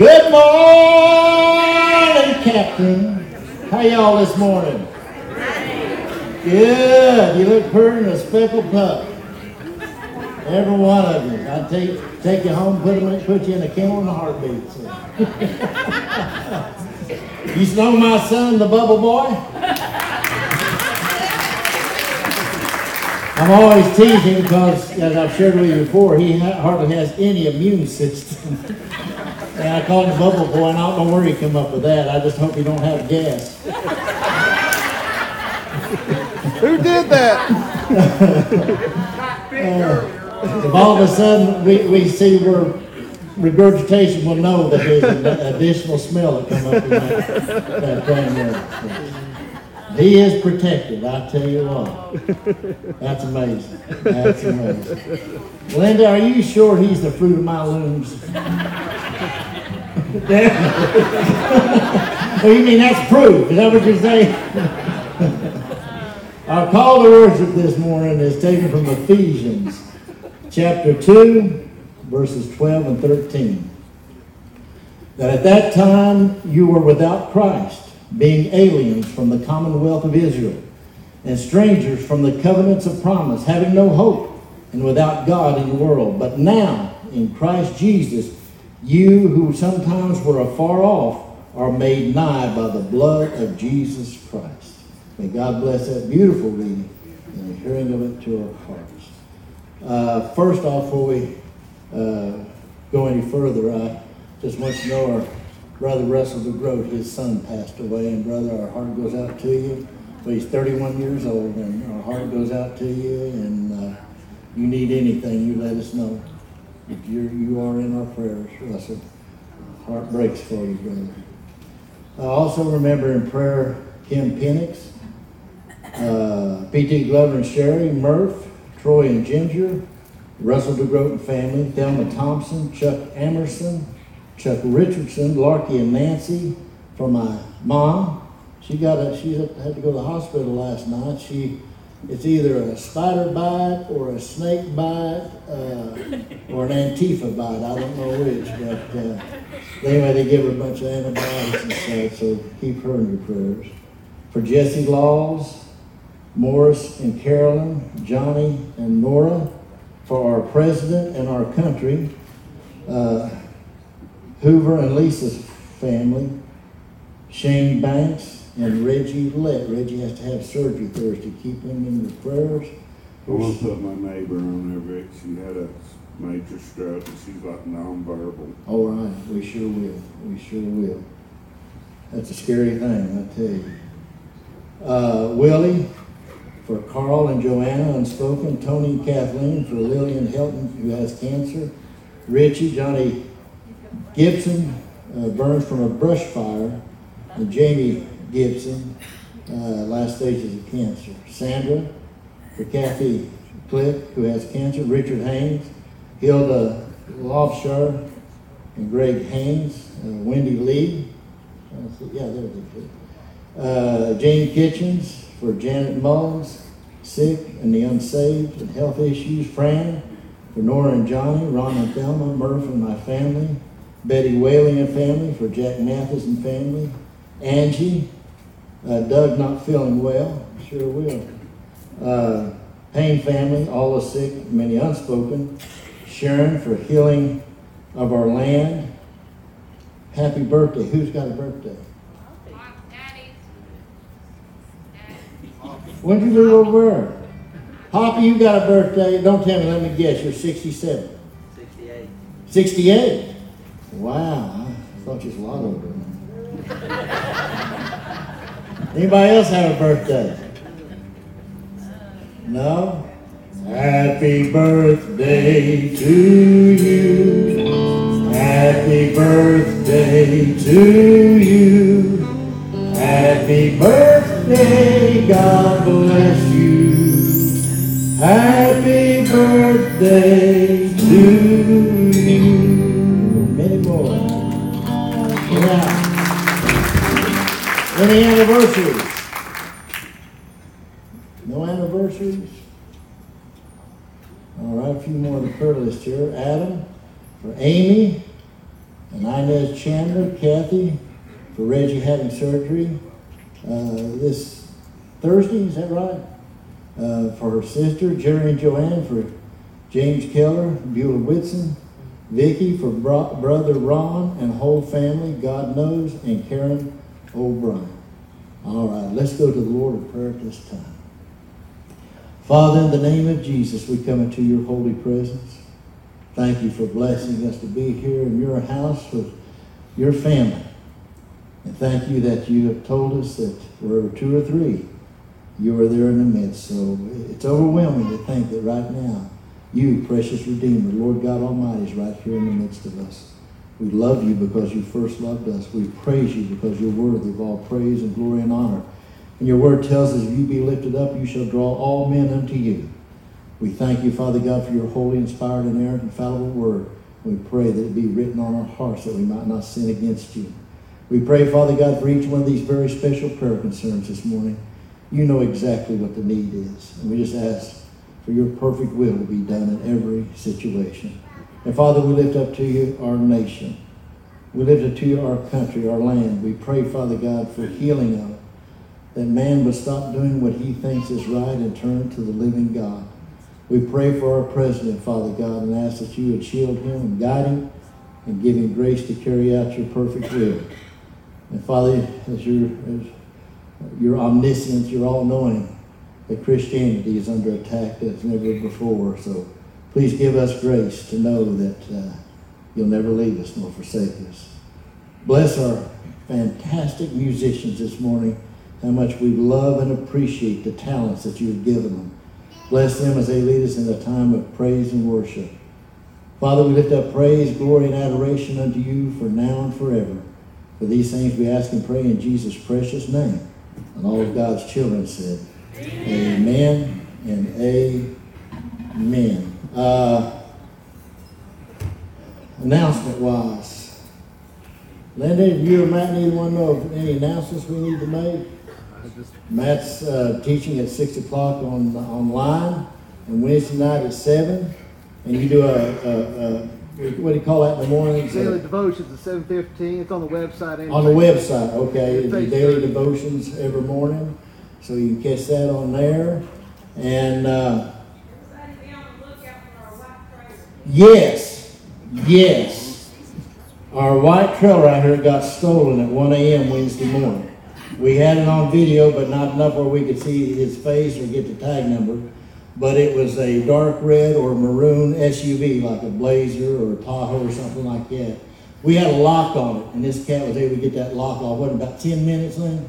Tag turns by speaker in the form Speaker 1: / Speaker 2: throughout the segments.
Speaker 1: Good morning, Captain. How y'all this morning? Good. You look pretty in a speckled pup. Every one of you. I'd take take you home, put them, put you in a kennel in a heartbeat. So. you know my son, the bubble boy? I'm always teasing because, as I've shared with you before, he hardly has any immune system. and I called him Bubble Boy, and I don't know where he came up with that. I just hope he don't have gas.
Speaker 2: Who did that?
Speaker 1: uh, if all of a sudden we, we see where regurgitation will know that there's an additional smell that come up in that, that thing he is protected, I tell you what. That's amazing. That's amazing. Linda, are you sure he's the fruit of my looms? Well, you mean that's proof? Is that what you're saying? Our call to worship this morning is taken from Ephesians chapter 2, verses 12 and 13. That at that time you were without Christ being aliens from the commonwealth of Israel, and strangers from the covenants of promise, having no hope, and without God in the world. But now, in Christ Jesus, you who sometimes were afar off are made nigh by the blood of Jesus Christ. May God bless that beautiful reading and the hearing of it to our hearts. Uh, first off, before we uh, go any further, I just want to know our Brother Russell DeGroat, his son passed away, and brother, our heart goes out to you. He's 31 years old, and our heart goes out to you, and uh, you need anything, you let us know. If you're, you are in our prayers, Russell. Heart breaks for you, brother. I also remember in prayer Kim Penix, uh, P.T. Glover and Sherry, Murph, Troy and Ginger, Russell DeGroat and family, Thelma Thompson, Chuck Emerson, Chuck Richardson, Larky and Nancy for my mom. She got a, she had to go to the hospital last night. She, it's either a spider bite or a snake bite uh, or an Antifa bite. I don't know which, but uh, anyway, they give her a bunch of antibiotics and stuff. So keep her in your prayers. For Jesse Laws, Morris and Carolyn, Johnny and Nora, for our president and our country. Uh, Hoover and Lisa's family, Shane Banks and Reggie Lett. Reggie has to have surgery Thursday. To keep him in your prayers.
Speaker 3: I want to put my neighbor on there, Vic. She had a major stroke and she's like nonverbal.
Speaker 1: All right, we sure will. We sure will. That's a scary thing, I tell you. Uh, Willie for Carl and Joanna, unspoken. Tony and Kathleen for Lillian Helton, who has cancer. Richie, Johnny Gibson uh, burned from a brush fire, and Jamie Gibson, uh, last stages of cancer. Sandra, for Kathy Cliff, who has cancer. Richard Haynes, Hilda Lobshire, and Greg Haynes. Uh, Wendy Lee, yeah, there it is. Uh, Jane Kitchens, for Janet Mullins, sick and the unsaved and health issues. Fran, for Nora and Johnny, Ron and Thelma, Murph and my family. Betty Whaling and family, for Jack Mathis and family. Angie, uh, Doug not feeling well, sure will. Uh, Payne family, all the sick, many unspoken. Sharon for healing of our land. Happy birthday. Who's got a birthday? When did you move over there? Hoppy, you got a birthday. Don't tell me, let me guess. You're 67.
Speaker 4: 68.
Speaker 1: 68? Wow, I thought you was a lot older. Anybody else have a birthday? No? Happy birthday to you. Happy birthday to you. Happy birthday, God bless you. Happy birthday to you. Many more. Yeah. Any anniversaries? No anniversaries? All right, a few more on the prayer list here. Adam, for Amy, and Inez Chandler, Kathy, for Reggie having surgery uh, this Thursday, is that right? Uh, for her sister, Jerry and Joanne, for James Keller, Beulah Whitson, Vicky, for bro- brother Ron and whole family, God knows, and Karen Oh, O'Brien. All right, let's go to the Lord in prayer at this time. Father, in the name of Jesus, we come into your holy presence. Thank you for blessing us to be here in your house with your family. And thank you that you have told us that wherever two or three, you are there in the midst. So it's overwhelming to think that right now, you, precious Redeemer, Lord God Almighty, is right here in the midst of us. We love you because you first loved us. We praise you because you're worthy of all praise and glory and honor. And your word tells us, if you be lifted up, you shall draw all men unto you. We thank you, Father God, for your holy, inspired, inerrant, infallible word. We pray that it be written on our hearts that we might not sin against you. We pray, Father God, for each one of these very special prayer concerns this morning. You know exactly what the need is. And we just ask for your perfect will to be done in every situation. And Father, we lift up to you our nation. We lift up to you our country, our land. We pray, Father God, for healing of it. That man would stop doing what he thinks is right and turn to the living God. We pray for our president, Father God, and ask that you would shield him and guide him and give him grace to carry out your perfect will. And Father, as your, as your omniscience, your all-knowing, that Christianity is under attack as never before. So please give us grace to know that uh, you'll never leave us nor forsake us. Bless our fantastic musicians this morning, how much we love and appreciate the talents that you have given them. Bless them as they lead us in a time of praise and worship. Father, we lift up praise, glory, and adoration unto you for now and forever. For these things we ask and pray in Jesus' precious name. And all of God's children said, Amen, and amen. Uh, announcement wise, Linda, you or Matt, neither one know of any announcements we need to make? Matt's uh, teaching at six o'clock on online, and Wednesday night at seven. And you do a, a, a what do you call that in the morning?
Speaker 2: Daily devotions at seven fifteen. It's on the website. and-
Speaker 1: On the website, okay, the daily devotions every morning, so you can catch that on there. And, uh,
Speaker 4: Everybody be on the lookout for our white trailer.
Speaker 1: Yes, yes, our white trailer out here got stolen at one AM Wednesday morning. We had it on video, but not enough where we could see his face or get the tag number. But it was a dark red or maroon SUV, like a Blazer or a Tahoe or something like that. We had a lock on it, and this cat was able to get that lock off, what, about ten minutes, then?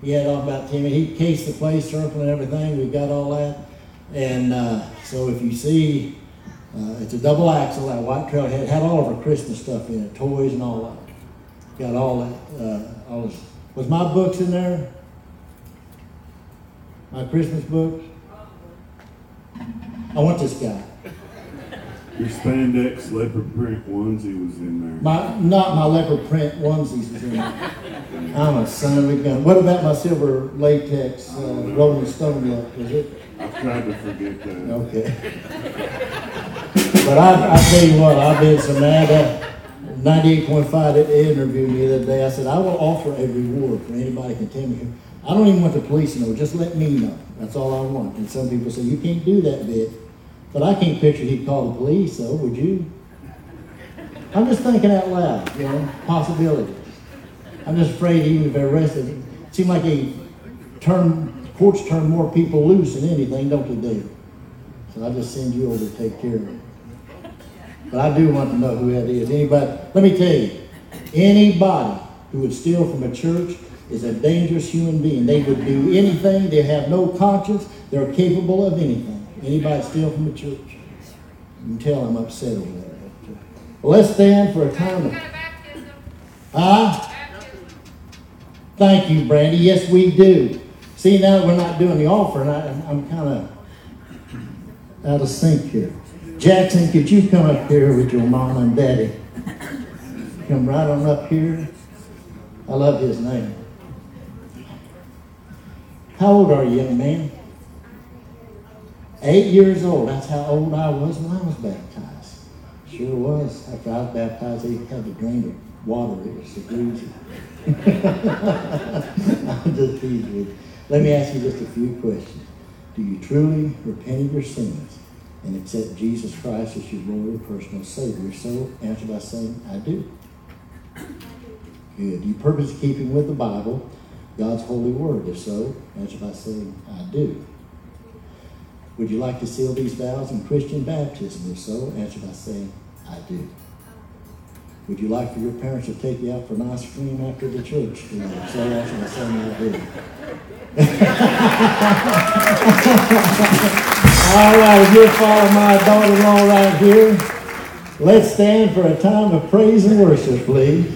Speaker 1: He had off about ten minutes. He cased the place, circle and everything. We got all that. And uh, so if you see, uh, it's a double axle, that white trail had, had all of our Christmas stuff in it, toys and all that. Got all that. Uh, all this. Was my books in there? My Christmas books? I want this guy.
Speaker 3: Your spandex leopard print onesie was in there.
Speaker 1: My, not my leopard print onesies was in there. I'm a son of a gun. What about my silver latex uh, Rolling Stone look? Was it?
Speaker 3: I've tried to forget that.
Speaker 1: Okay. But I, I tell you what, I've been so mad at ninety-eight point five that interviewed me the other day. I said, I will offer a reward for anybody can tell me. I don't even want the police to know, just let me know. That's all I want. And some people say, you can't do that bit. But I can't picture he'd call the police, though, would you? I'm just thinking out loud, you know, possibilities. I'm just afraid even if they're arrested, it seems like they turn, courts turn more people loose than anything, don't they do? So I just send you over to take care of it. But I do want to know who that is. Anybody, let me tell you, anybody who would steal from a church is a dangerous human being. They would do anything, they have no conscience, they're capable of anything. Anybody steal from a church? You can tell I'm upset over that. Well, let's stand for a time of, huh? Thank you, Brandy. Yes, we do. See, now we're not doing the offering, I, I'm kind of out of sync here. Jackson, could you come up here with your mom and daddy? Come right on up here. I love his name. How old are you, young man? Eight years old. That's how old I was when I was baptized.
Speaker 5: Sure was. After I was baptized, they had to drain the water. It was so greasy. I'm just teasing you. Let me ask you just a few questions. Do you truly repent of your sins and accept Jesus Christ as your Lord and personal Savior? So answer by saying, I do. Good. Do you purpose keeping with the Bible, God's holy word? If so, answer by saying, I do. Would you like to seal these vows in Christian baptism? If so, answer by saying, I do. Would you like for your parents to take you out for an ice cream after the church? tonight? If so, answer by saying, I do. All right, if you'll follow my daughter-in-law right here, let's stand for a time of praise and worship, please.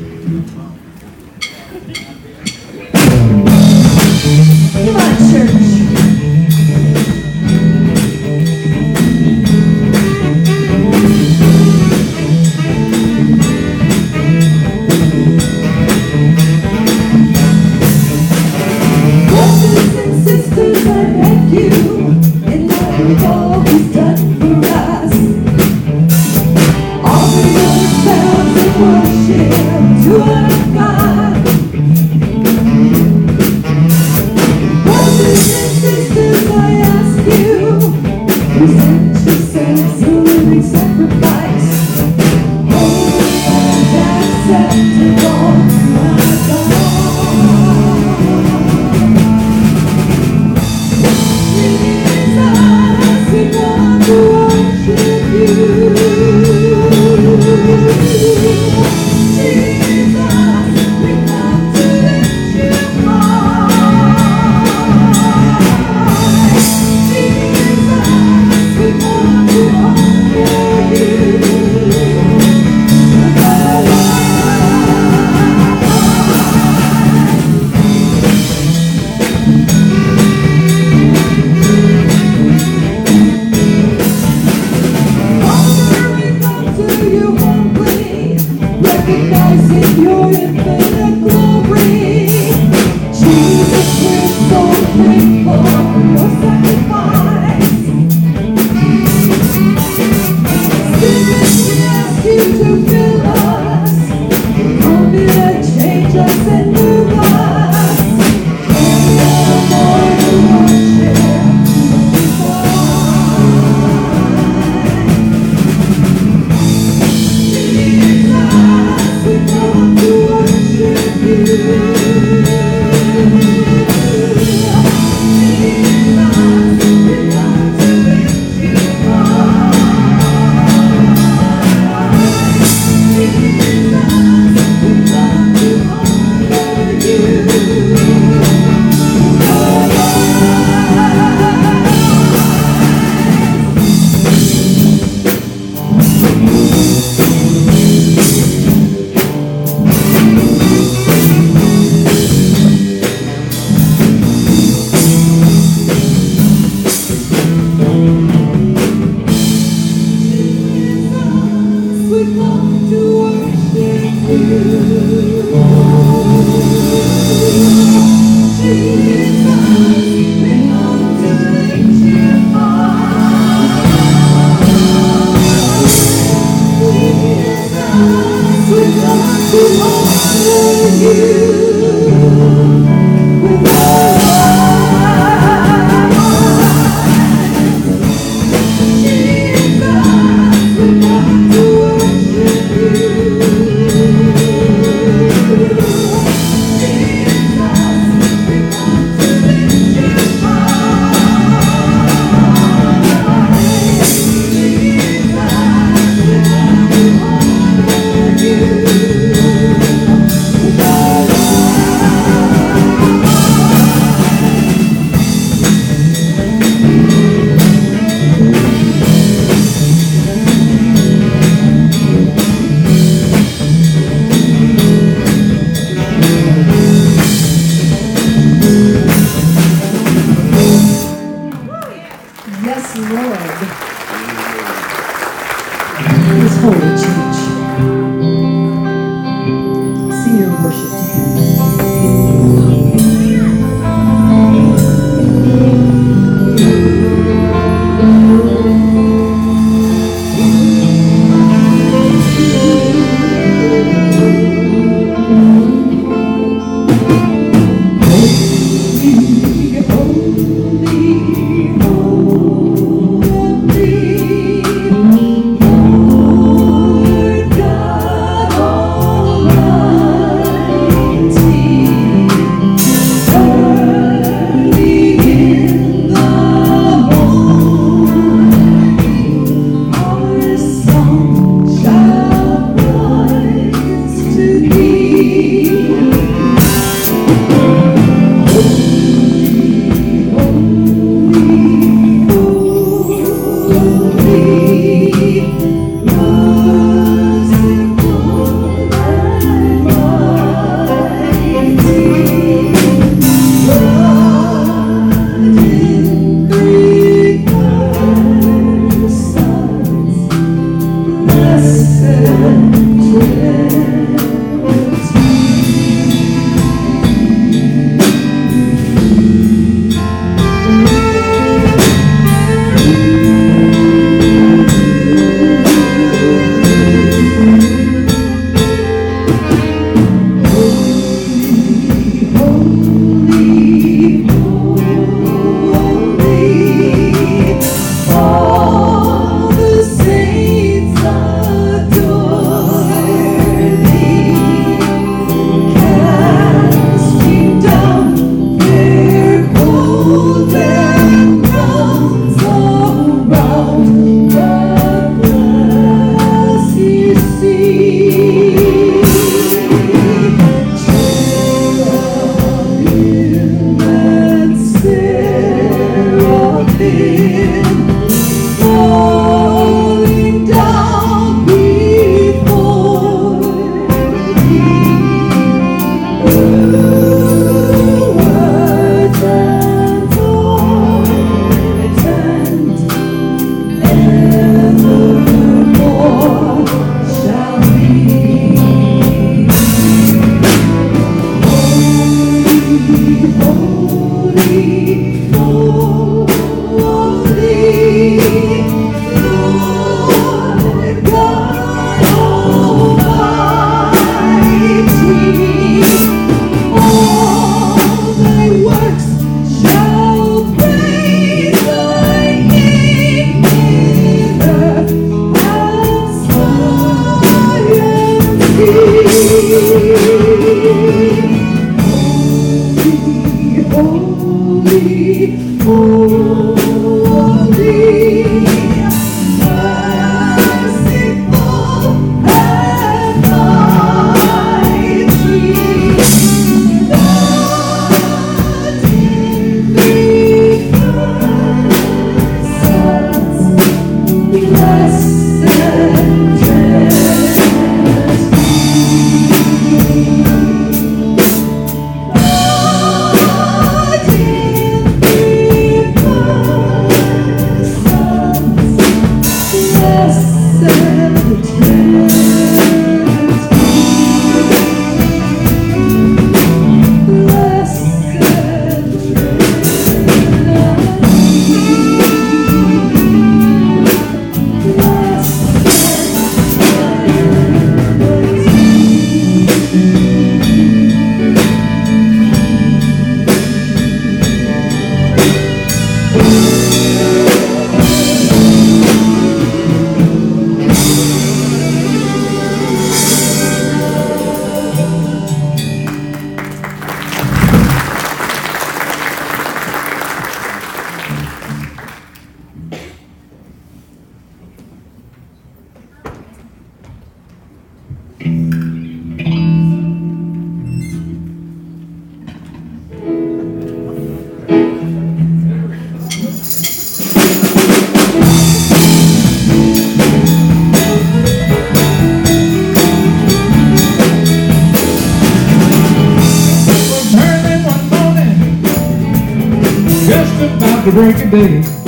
Speaker 6: Break of day.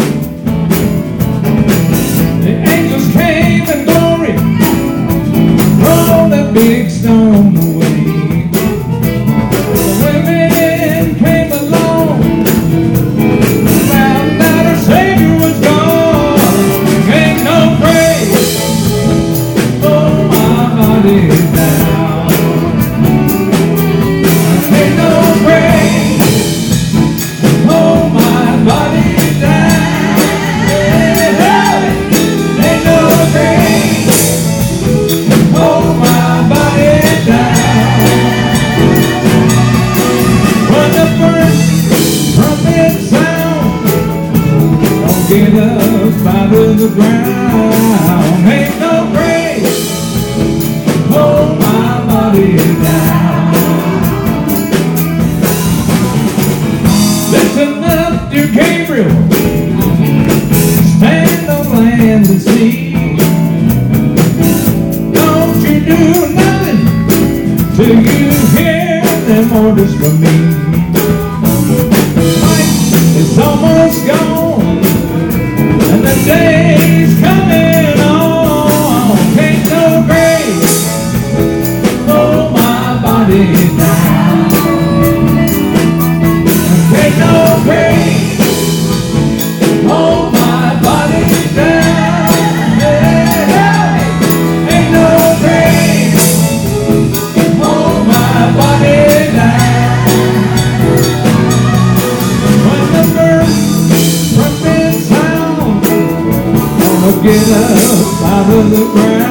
Speaker 6: get up out of the ground.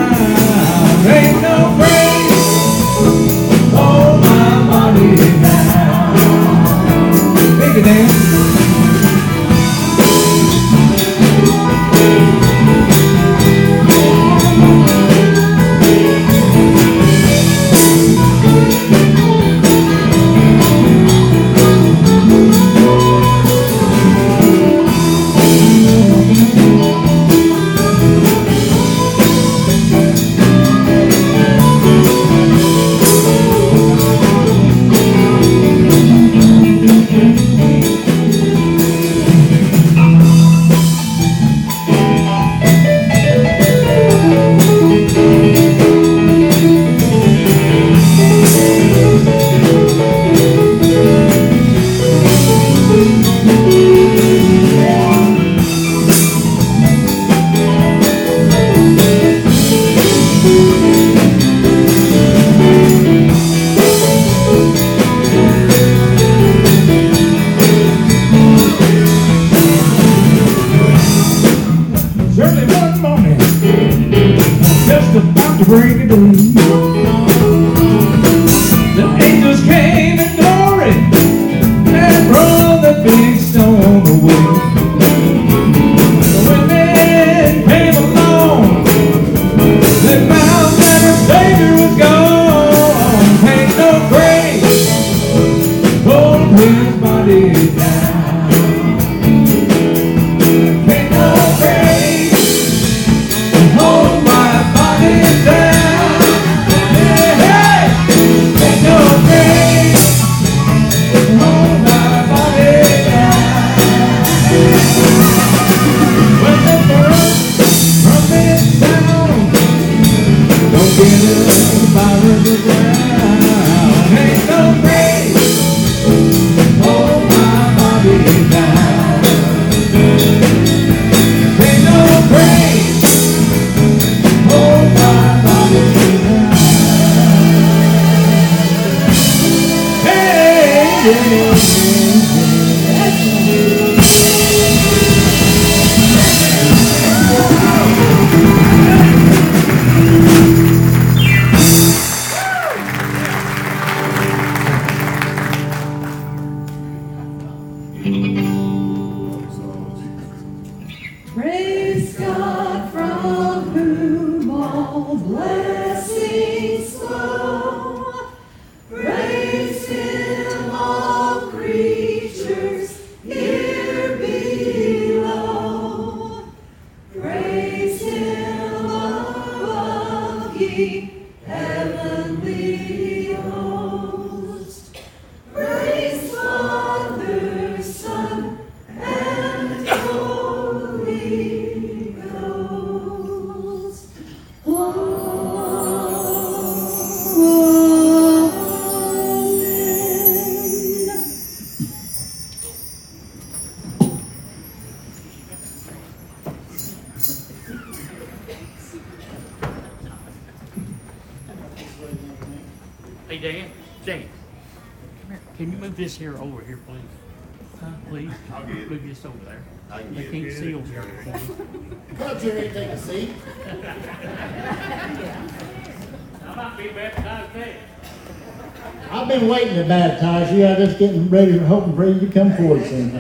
Speaker 1: I'm hoping for you to come forward soon.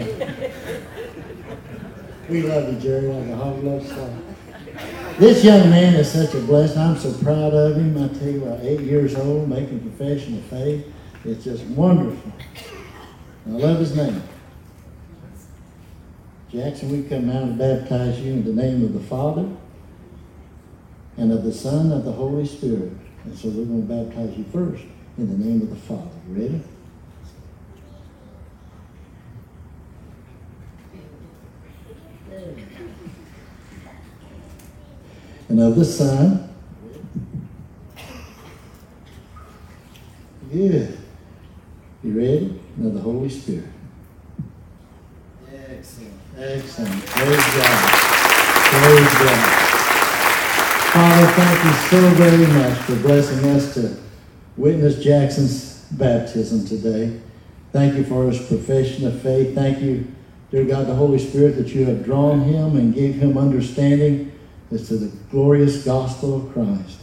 Speaker 1: We love you, Jerry, like a hog loves salt. This young man is such a blessing. I'm so proud of him. I tell you what, eight years old, making profession of faith. It's just wonderful. I love his name. Jackson, we come out and baptize you in the name of the Father and of the Son and of the Holy Spirit. And so we're going to baptize you first in the name of the Father. Ready? And of the Son. Good. You ready? Of the Holy Spirit. Excellent. Excellent. Praise God. Praise God. Father, thank you so very much for blessing us to witness Jackson's baptism today. Thank you for his profession of faith. Thank you, dear God, the Holy Spirit, that you have drawn him and gave him understanding as to the glorious gospel of Christ.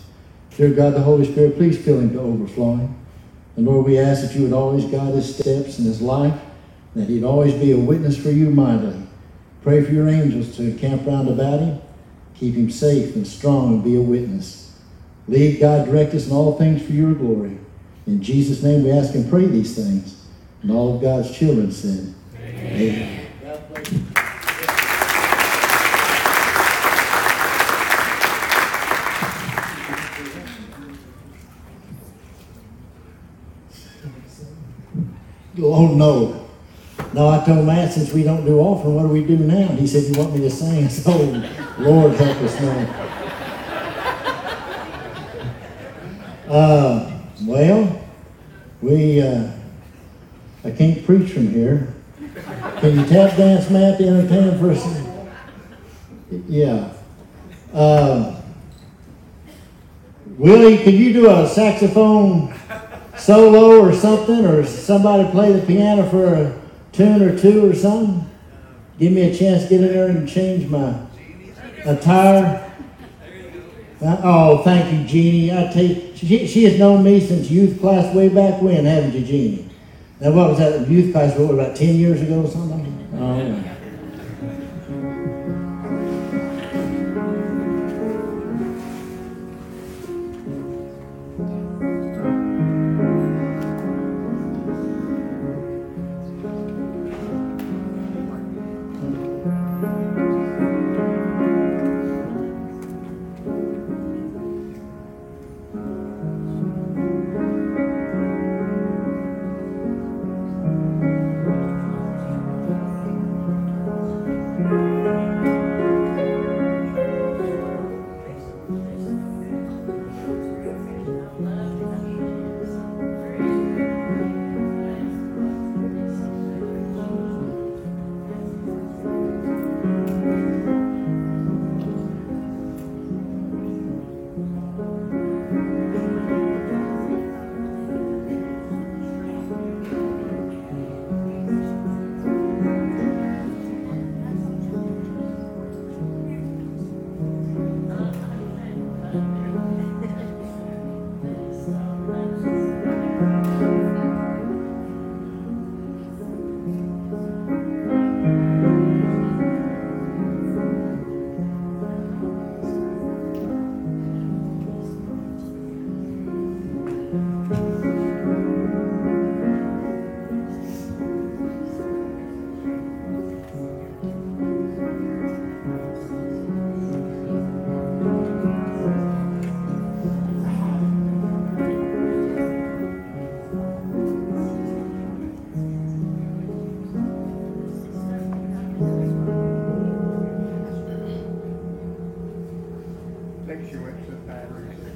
Speaker 1: Dear God, the Holy Spirit, please fill him to overflowing. And Lord, we ask that you would always guide his steps in his life, that he'd always be a witness for you mightily. Pray for your angels to encamp round about him. Keep him safe and strong and be a witness. Lead, God, direct us in all things for your glory. In Jesus' name we ask and pray these things. And all of God's children said, Amen. God Oh, no. No, I told Matt, since we don't do offering, what do we do now? He said, you want me to sing? So, Lord help us now. Uh, well, we, uh, I can't preach from here. Can you tap dance, Matt, to entertain for us? Yeah. Uh, Willie, could you do a saxophone solo or something, or somebody play the piano for a tune or two or something? Give me a chance to get in there and change my attire. Uh, Oh, thank you, Jeannie. I tell you, she, she has known me since youth class way back when, haven't you, Jeannie? Now, what was that youth class? What about ten years ago or something? Oh.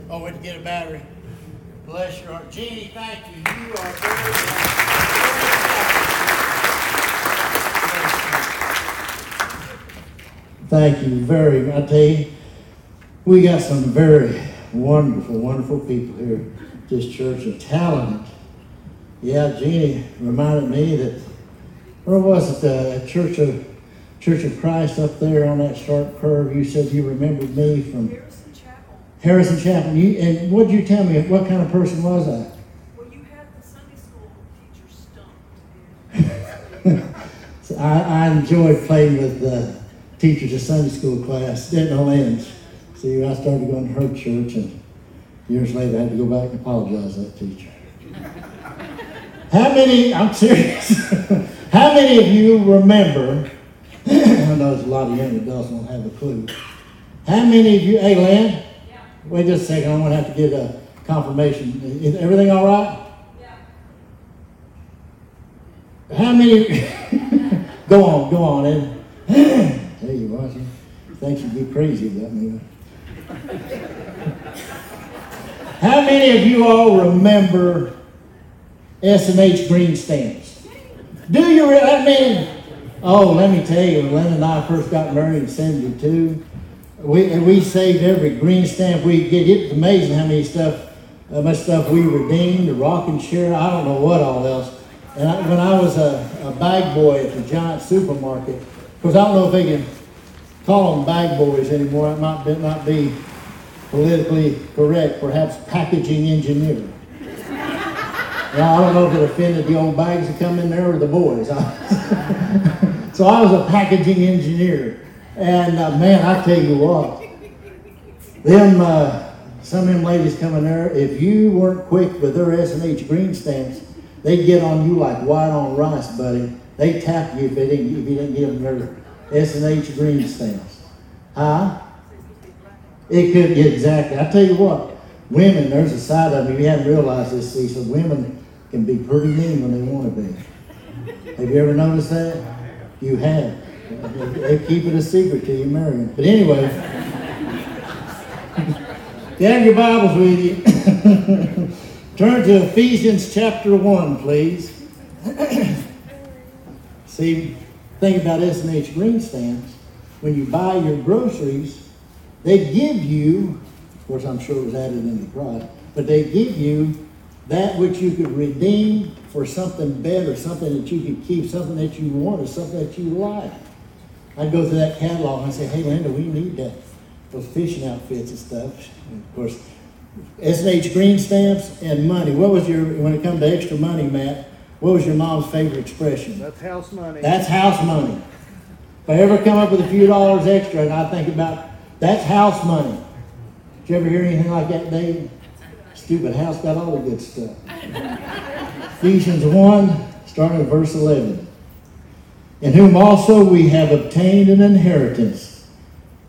Speaker 1: Oh, went to get a battery. Bless your heart. Jeannie, thank you. You are very. Thank you very much. I tell you, we got some very wonderful, wonderful people here at this church and talented. Yeah, Jeannie reminded me that, where was it, the Church of Church of Christ up there on that sharp curve? You said you remembered me from
Speaker 4: Harrison Chapel.
Speaker 1: You, and what'd you tell me? What kind of person was I?
Speaker 4: Well, you had the Sunday school teacher stumped.
Speaker 1: So I, I enjoyed playing with the teachers of Sunday school class. Didn't know ends. See, I started going to her church, and years later I had to go back and apologize to that teacher. How many? I'm serious. How many of you remember? I know there's a lot of young adults don't have a clue. How many of you? Hey, Lynn. Wait just a second. I'm going to have to get a confirmation. Is everything all right? Yeah. How many? go on, go on, Ed. there you are. Think you'd be crazy about me. How many of you all remember S&H green stamps? Do you? really? I mean, oh, let me tell you, when Lynn and I first got married in '72 we and we saved every green stamp we get. It's amazing how many stuff, how much stuff we redeemed. The rocking chair, I don't know what all else. And I, when I was a, a bag boy at the giant supermarket, because I don't know if they can call them bag boys anymore. It might be, might be politically correct, perhaps packaging engineer. Now, I don't know if it offended the old bags that come in there or the boys. so I was a packaging engineer. And uh, man, I tell you what, them, uh, some of them ladies coming there, if you weren't quick with their S&H green stamps, they'd get on you like white on rice, buddy. They'd tap you if, they didn't, if you didn't give them their S&H green stamps. Huh? It could, exactly. I tell you what, women, there's a side of me, you haven't realized this, so women can be pretty mean when they want to be. Have you ever noticed that? You have. They keep it a secret till you marry. But anyway, you have your Bibles with you. Turn to Ephesians chapter 1, please. See, think about S&H green stamps. When you buy your groceries, they give you, of course, I'm sure it was added in the price, but they give you that which you could redeem for something better, something that you could keep, something that you want, or something that you like. I'd go through that catalog and I'd say, hey, Linda, we need that, those fishing outfits and stuff. And of course, S&H green stamps and money. What was your, when it comes to extra money, Matt, what was your mom's favorite expression?
Speaker 2: That's house money.
Speaker 1: That's house money. If I ever come up with a few dollars extra and I think about, that's house money. Did you ever hear anything like that, Dave? Stupid house got all the good stuff. Ephesians 1, starting at verse 11. In whom also we have obtained an inheritance,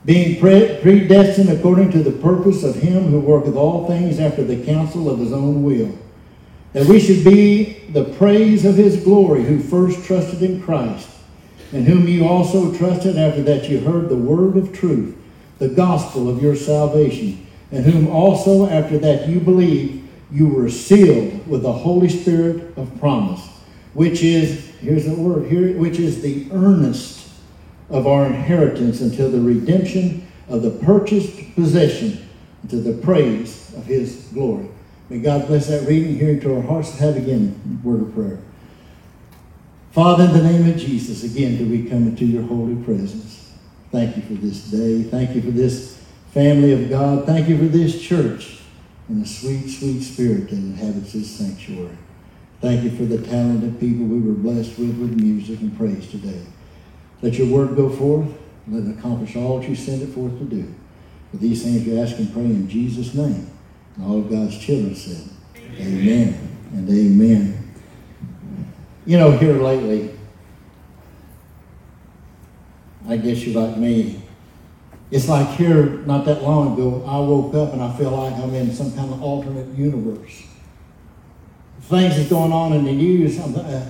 Speaker 1: being pre- predestined according to the purpose of him who worketh all things after the counsel of his own will, that we should be the praise of his glory, who first trusted in Christ, in whom you also trusted after that you heard the word of truth, the gospel of your salvation, in whom also after that you believed, you were sealed with the Holy Spirit of promise, which is, here's the word here, which is the earnest of our inheritance until the redemption of the purchased possession, to the praise of his glory. May God bless that reading here into our hearts. Have again word of prayer. Father, in the name of Jesus, again do we come into your holy presence. Thank you for this day. Thank you for this family of God. Thank you for this church and the sweet, sweet spirit that inhabits this sanctuary. Thank you for the talented people we were blessed with with music and praise today. Let your word go forth. Let it accomplish all that you sent it forth to do. For these things we ask and pray in Jesus' name. And all of God's children said, Amen, and amen. You know, here lately, I guess you're like me. It's like here, not that long ago, I woke up and I feel like I'm in some kind of alternate universe. Things that's going on in the news. Uh,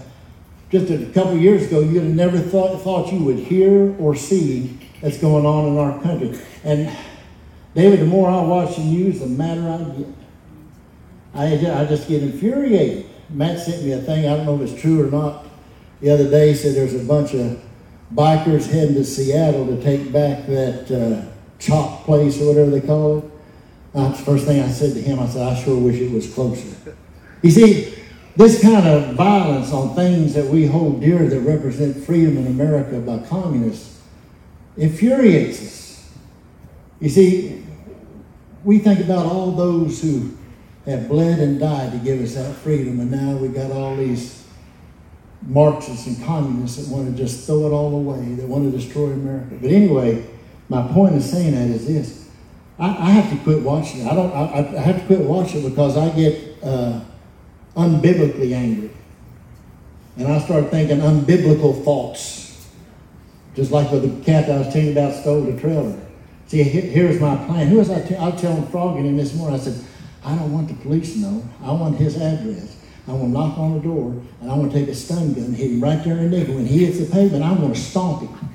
Speaker 1: just a couple years ago, you'd have never thought, thought you would hear or see that's going on in our country. And David, the more I watch the news, the madder I get. I, I just get infuriated. Matt sent me a thing, I don't know if it's true or not, the other day. He said there's a bunch of bikers heading to Seattle to take back that uh, chop place or whatever they call it. That's the first thing I said to him. I said, I sure wish it was closer. You see, this kind of violence on things that we hold dear that represent freedom in America by communists infuriates us. You see, we think about all those who have bled and died to give us that freedom, and now we got all these Marxists and communists that want to just throw it all away, that want to destroy America. But anyway, my point in saying that is this: I, I have to quit watching it. I don't. I, I have to quit watching it because I get uh, unbiblically angry, and I start thinking unbiblical thoughts, just like with the cat I was telling you about stole the trailer. See, here's my plan. Who was I? T- I was telling Froggy in this morning. I said, I don't want the police to know. I want his address. I'm gonna knock on the door and I'm gonna take a stun gun and hit him right there in the neck. When he hits the pavement, I'm gonna stomp him.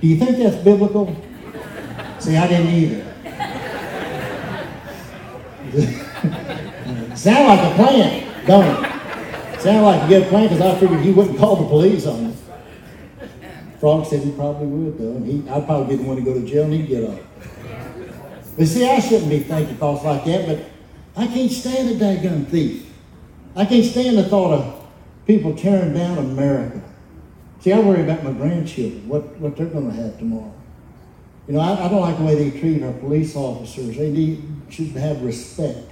Speaker 1: Do you think that's biblical? See, I didn't either. Sound like a plan, don't it? Sound like a good plan because I figured he wouldn't call the police on me. Frog said he probably would though, he, I'd probably didn't want to go to jail and he'd get off. But see, I shouldn't be thinking thoughts like that, but I can't stand a daggone thief. I can't stand the thought of people tearing down America. See, I worry about my grandchildren, what, what they're going to have tomorrow. You know, I, I don't like the way they treat our police officers. They need, should have respect.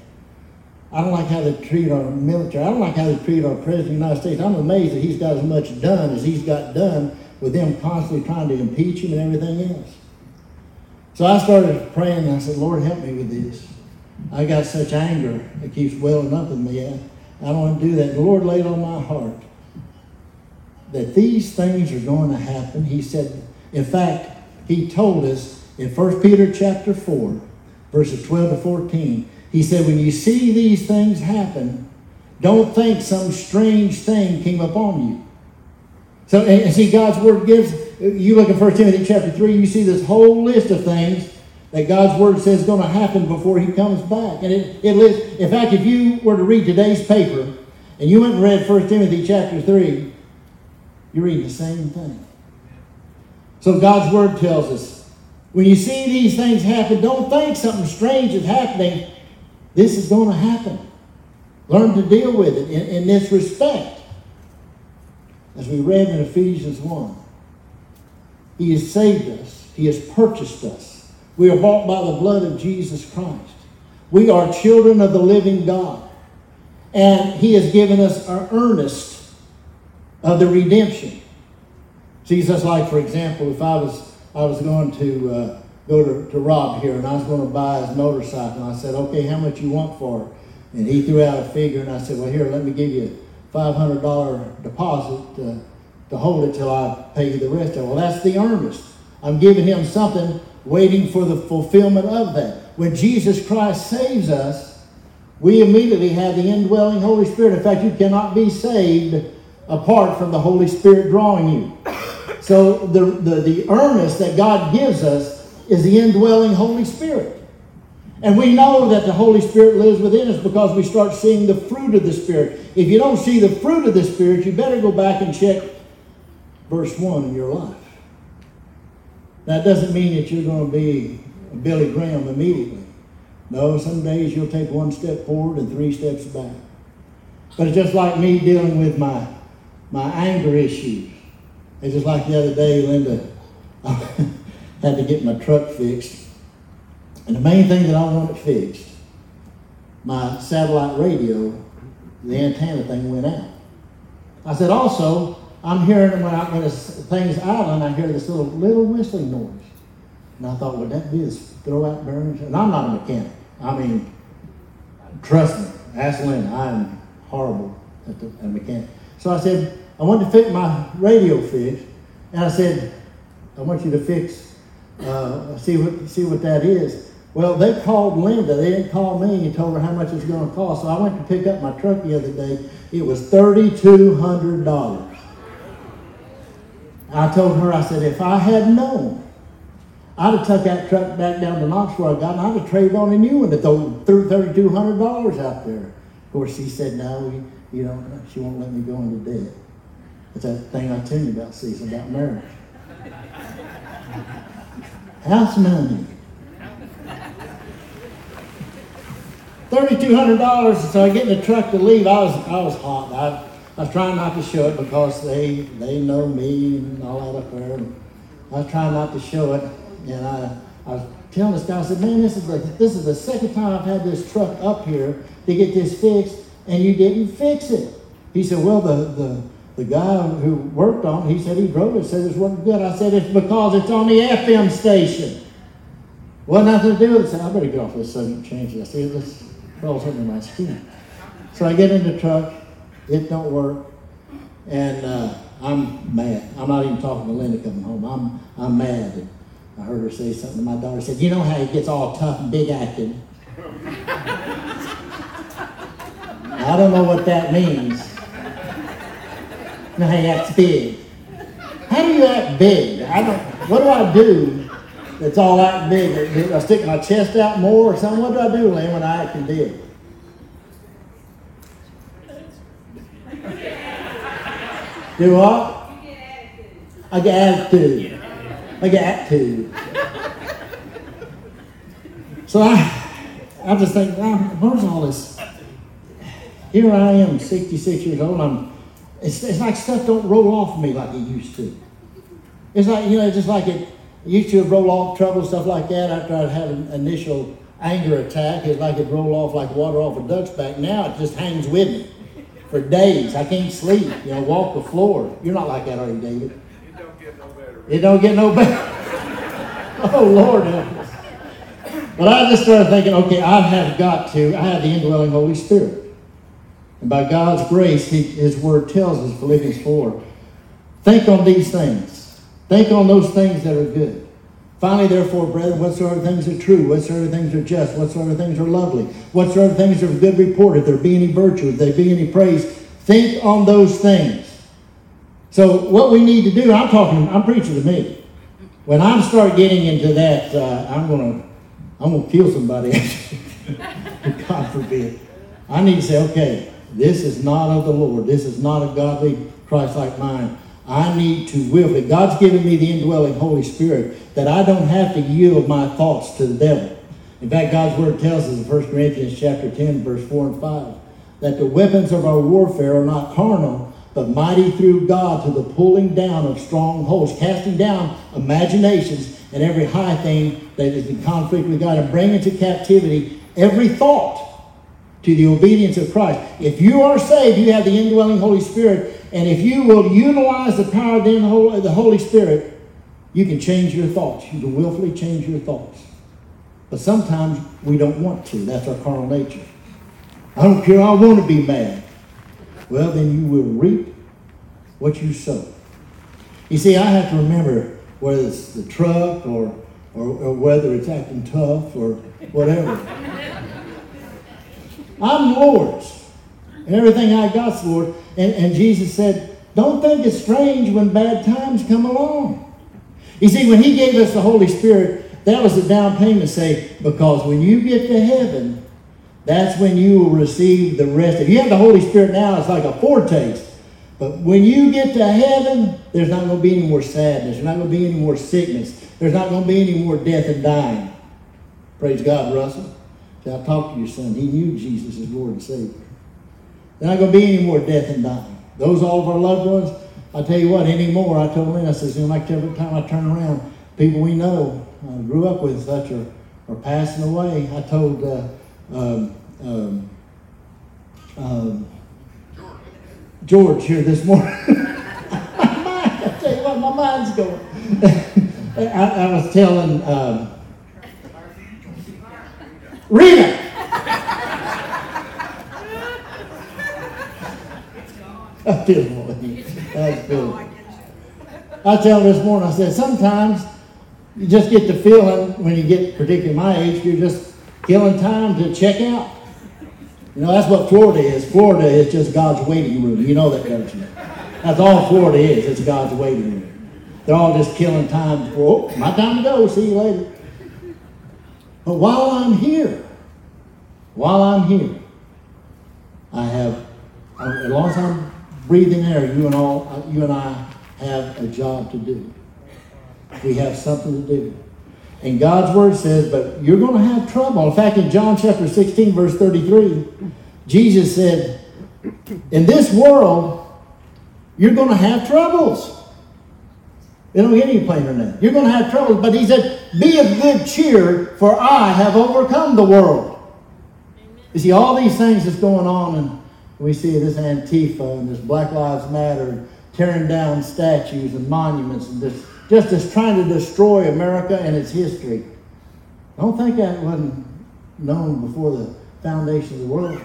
Speaker 1: I don't like how they treat our military. I don't like how they treat our president of the United States. I'm amazed that he's got as much done as he's got done with them constantly trying to impeach him and everything else. So I started praying and I said, Lord, help me with this. I got such anger that keeps welling up in me. I, I don't want to do that. The Lord laid on my heart that these things are going to happen. He said, in fact, he told us in 1 Peter chapter 4, verses 12 to 14, he said, when you see these things happen, don't think some strange thing came upon you. So, and see, God's word gives, you look at 1 Timothy chapter 3, you see this whole list of things that God's word says is going to happen before he comes back. And it, it lists, in fact, if you were to read today's paper and you went and read 1 Timothy chapter 3, you're reading the same thing. So God's word tells us, when you see these things happen, don't think something strange is happening. This is going to happen. Learn to deal with it in, in this respect. As we read in Ephesians 1, He has saved us, He has purchased us. We are bought by the blood of Jesus Christ. We are children of the living God. And He has given us our earnest of the redemption. Jesus, like, for example, if I was I was going to uh, go to, to Rob here and I was going to buy his motorcycle, and I said, okay, how much you want for it? And he threw out a figure, and I said, well, here, let me give you a $500 deposit to, to hold it till I pay you the rest of it. Well, that's the earnest. I'm giving him something, waiting for the fulfillment of that. When Jesus Christ saves us, we immediately have the indwelling Holy Spirit. In fact, you cannot be saved apart from the Holy Spirit drawing you. So the, the, the earnest that God gives us is the indwelling Holy Spirit. And we know that the Holy Spirit lives within us because we start seeing the fruit of the Spirit. If you don't see the fruit of the Spirit, you better go back and check verse 1 in your life. That doesn't mean that you're going to be Billy Graham immediately. No, some days you'll take one step forward and three steps back. But it's just like me dealing with my, my anger issues. It's just like the other day, Linda had to get my truck fixed. And the main thing that I wanted fixed, my satellite radio, the antenna thing went out. I said, also, I'm hearing when, I, when thing's idling, I hear this little little whistling noise. And I thought, would that be this throwout bearings? And I'm not a mechanic. I mean, trust me, ask Linda, I'm horrible at the at mechanic. So I said, I want to fix my radio fixed. And I said, I want you to fix, uh, see what see what that is. Well, they called Linda. They didn't call me and told her how much it was going to cost. So I went to pick up my truck the other day. It was thirty-two hundred dollars. I told her, I said, if I had known, I'd have took that truck back down to Knoxville I got, and I'd have traded on a new one that threw thirty-two hundred dollars out there. Of course, she said, no, you, know, she won't let me go into debt. It's that thing I tell you about, it's about marriage. House money. Thirty-two hundred dollars. So I get in the truck to leave. I was I was hot. I, I was trying not to show it because they they know me and all that up there. I was trying not to show it, and I I was telling this guy. I said, "Man, this is the this is the second time I've had this truck up here to get this fixed, and you didn't fix it." He said, "Well, the the the guy who worked on it, he said he drove it, said it wasn't good. I said, it's because it's on the FM station. Well, nothing to do with it. I said, I better get off this subject change this. See, this crawls under my skin. So I get in the truck, it don't work, and uh, I'm mad. I'm not even talking to Linda coming home. I'm I'm mad. And I heard her say something to my daughter. Said, you know how he gets all tough and big acted. I I don't know what that means. No, he acts big. How do you act big? I don't. What do I do that's all act big? Do I stick my chest out more or something? What do I do, Lynn, when I act big? Do what? I get attitude. I get attitude. So I, I just think, wow, where's all this? Here I am, 66 years old. I'm, it's, it's like stuff don't roll off me like it used to. It's like, you know, it's just like it, it used to roll off trouble, stuff like that after I'd had an initial anger attack. It's like it roll off like water off a duck's back. Now it just hangs with me for days. I can't sleep, you know, walk the floor. You're not like that, are you, David? It don't get no better. It don't get no better. oh, Lord help us. But I just started thinking, okay, I have got to, I have the indwelling Holy Spirit. And by God's grace, he, His Word tells us, Philippians 4, think on these things. Think on those things that are good. Finally, therefore, brethren, whatsoever things are true, whatsoever things are just, whatsoever things are lovely, whatsoever things are of good report, if there be any virtue, if there be any praise, think on those things. So what we need to do, I'm talking, I'm preaching to me. When I start getting into that, uh, I'm gonna, I'm gonna kill somebody. God forbid. I need to say, okay, this is not of the Lord. This is not a godly, Christ-like mind. I need to will. But God's given me the indwelling Holy Spirit that I don't have to yield my thoughts to the devil. In fact, God's word tells us in 1 Corinthians chapter 10, verse 4 and 5, that the weapons of our warfare are not carnal, but mighty through God to the pulling down of strongholds, casting down imaginations and every high thing that is in conflict with God, and bringing to captivity every thought to the obedience of Christ. If you are saved, you have the indwelling Holy Spirit, and if you will utilize the power of the Holy Spirit, you can change your thoughts. You can willfully change your thoughts. But sometimes we don't want to. That's our carnal nature. I don't care. I want to be mad. Well, then you will reap what you sow. You see, I have to remember whether it's the truck or, or, or whether it's acting tough or whatever. I'm Lord's. And everything I got's Lord. And, and Jesus said, don't think it's strange when bad times come along. You see, when he gave us the Holy Spirit, that was the down payment say, because when you get to heaven, that's when you will receive the rest. If you have the Holy Spirit now, it's like a foretaste. But when you get to heaven, there's not going to be any more sadness. There's not going to be any more sickness. There's not going to be any more death and dying. Praise God, Russell. I talked to your son. He knew Jesus as Lord and Savior. There's not going to be any more death and dying. Those all of our loved ones, I tell you what, anymore, I told Lynn, I said, know, like every time I turn around, people we know, uh, grew up with such are, are passing away. I told uh, um, um, um, George here this morning. I tell you what, my mind's going. I, I was telling Rita. I feel That's good. I tell her this morning, I said, sometimes you just get the feeling when you get, particularly my age, you're just killing time to check out. You know, that's what Florida is. Florida is just God's waiting room. You know that, don't you? That's all Florida is. It's God's waiting room. They're all just killing time for, oh, my time to go. See you later. But while I'm here, while I'm here, I have, as long as I'm breathing air, you and all, uh, you and I have a job to do. We have something to do. And God's word says, but you're going to have trouble. In fact, in John chapter 16, verse 33, Jesus said, in this world, you're going to have troubles. It don't get any plainer than that. You're going to have troubles. But he said, be of good cheer, for I have overcome the world. You see, all these things that's going on, and we see this Antifa and this Black Lives Matter, tearing down statues and monuments, and this, just as trying to destroy America and its history. I don't think that wasn't known before the foundation of the world.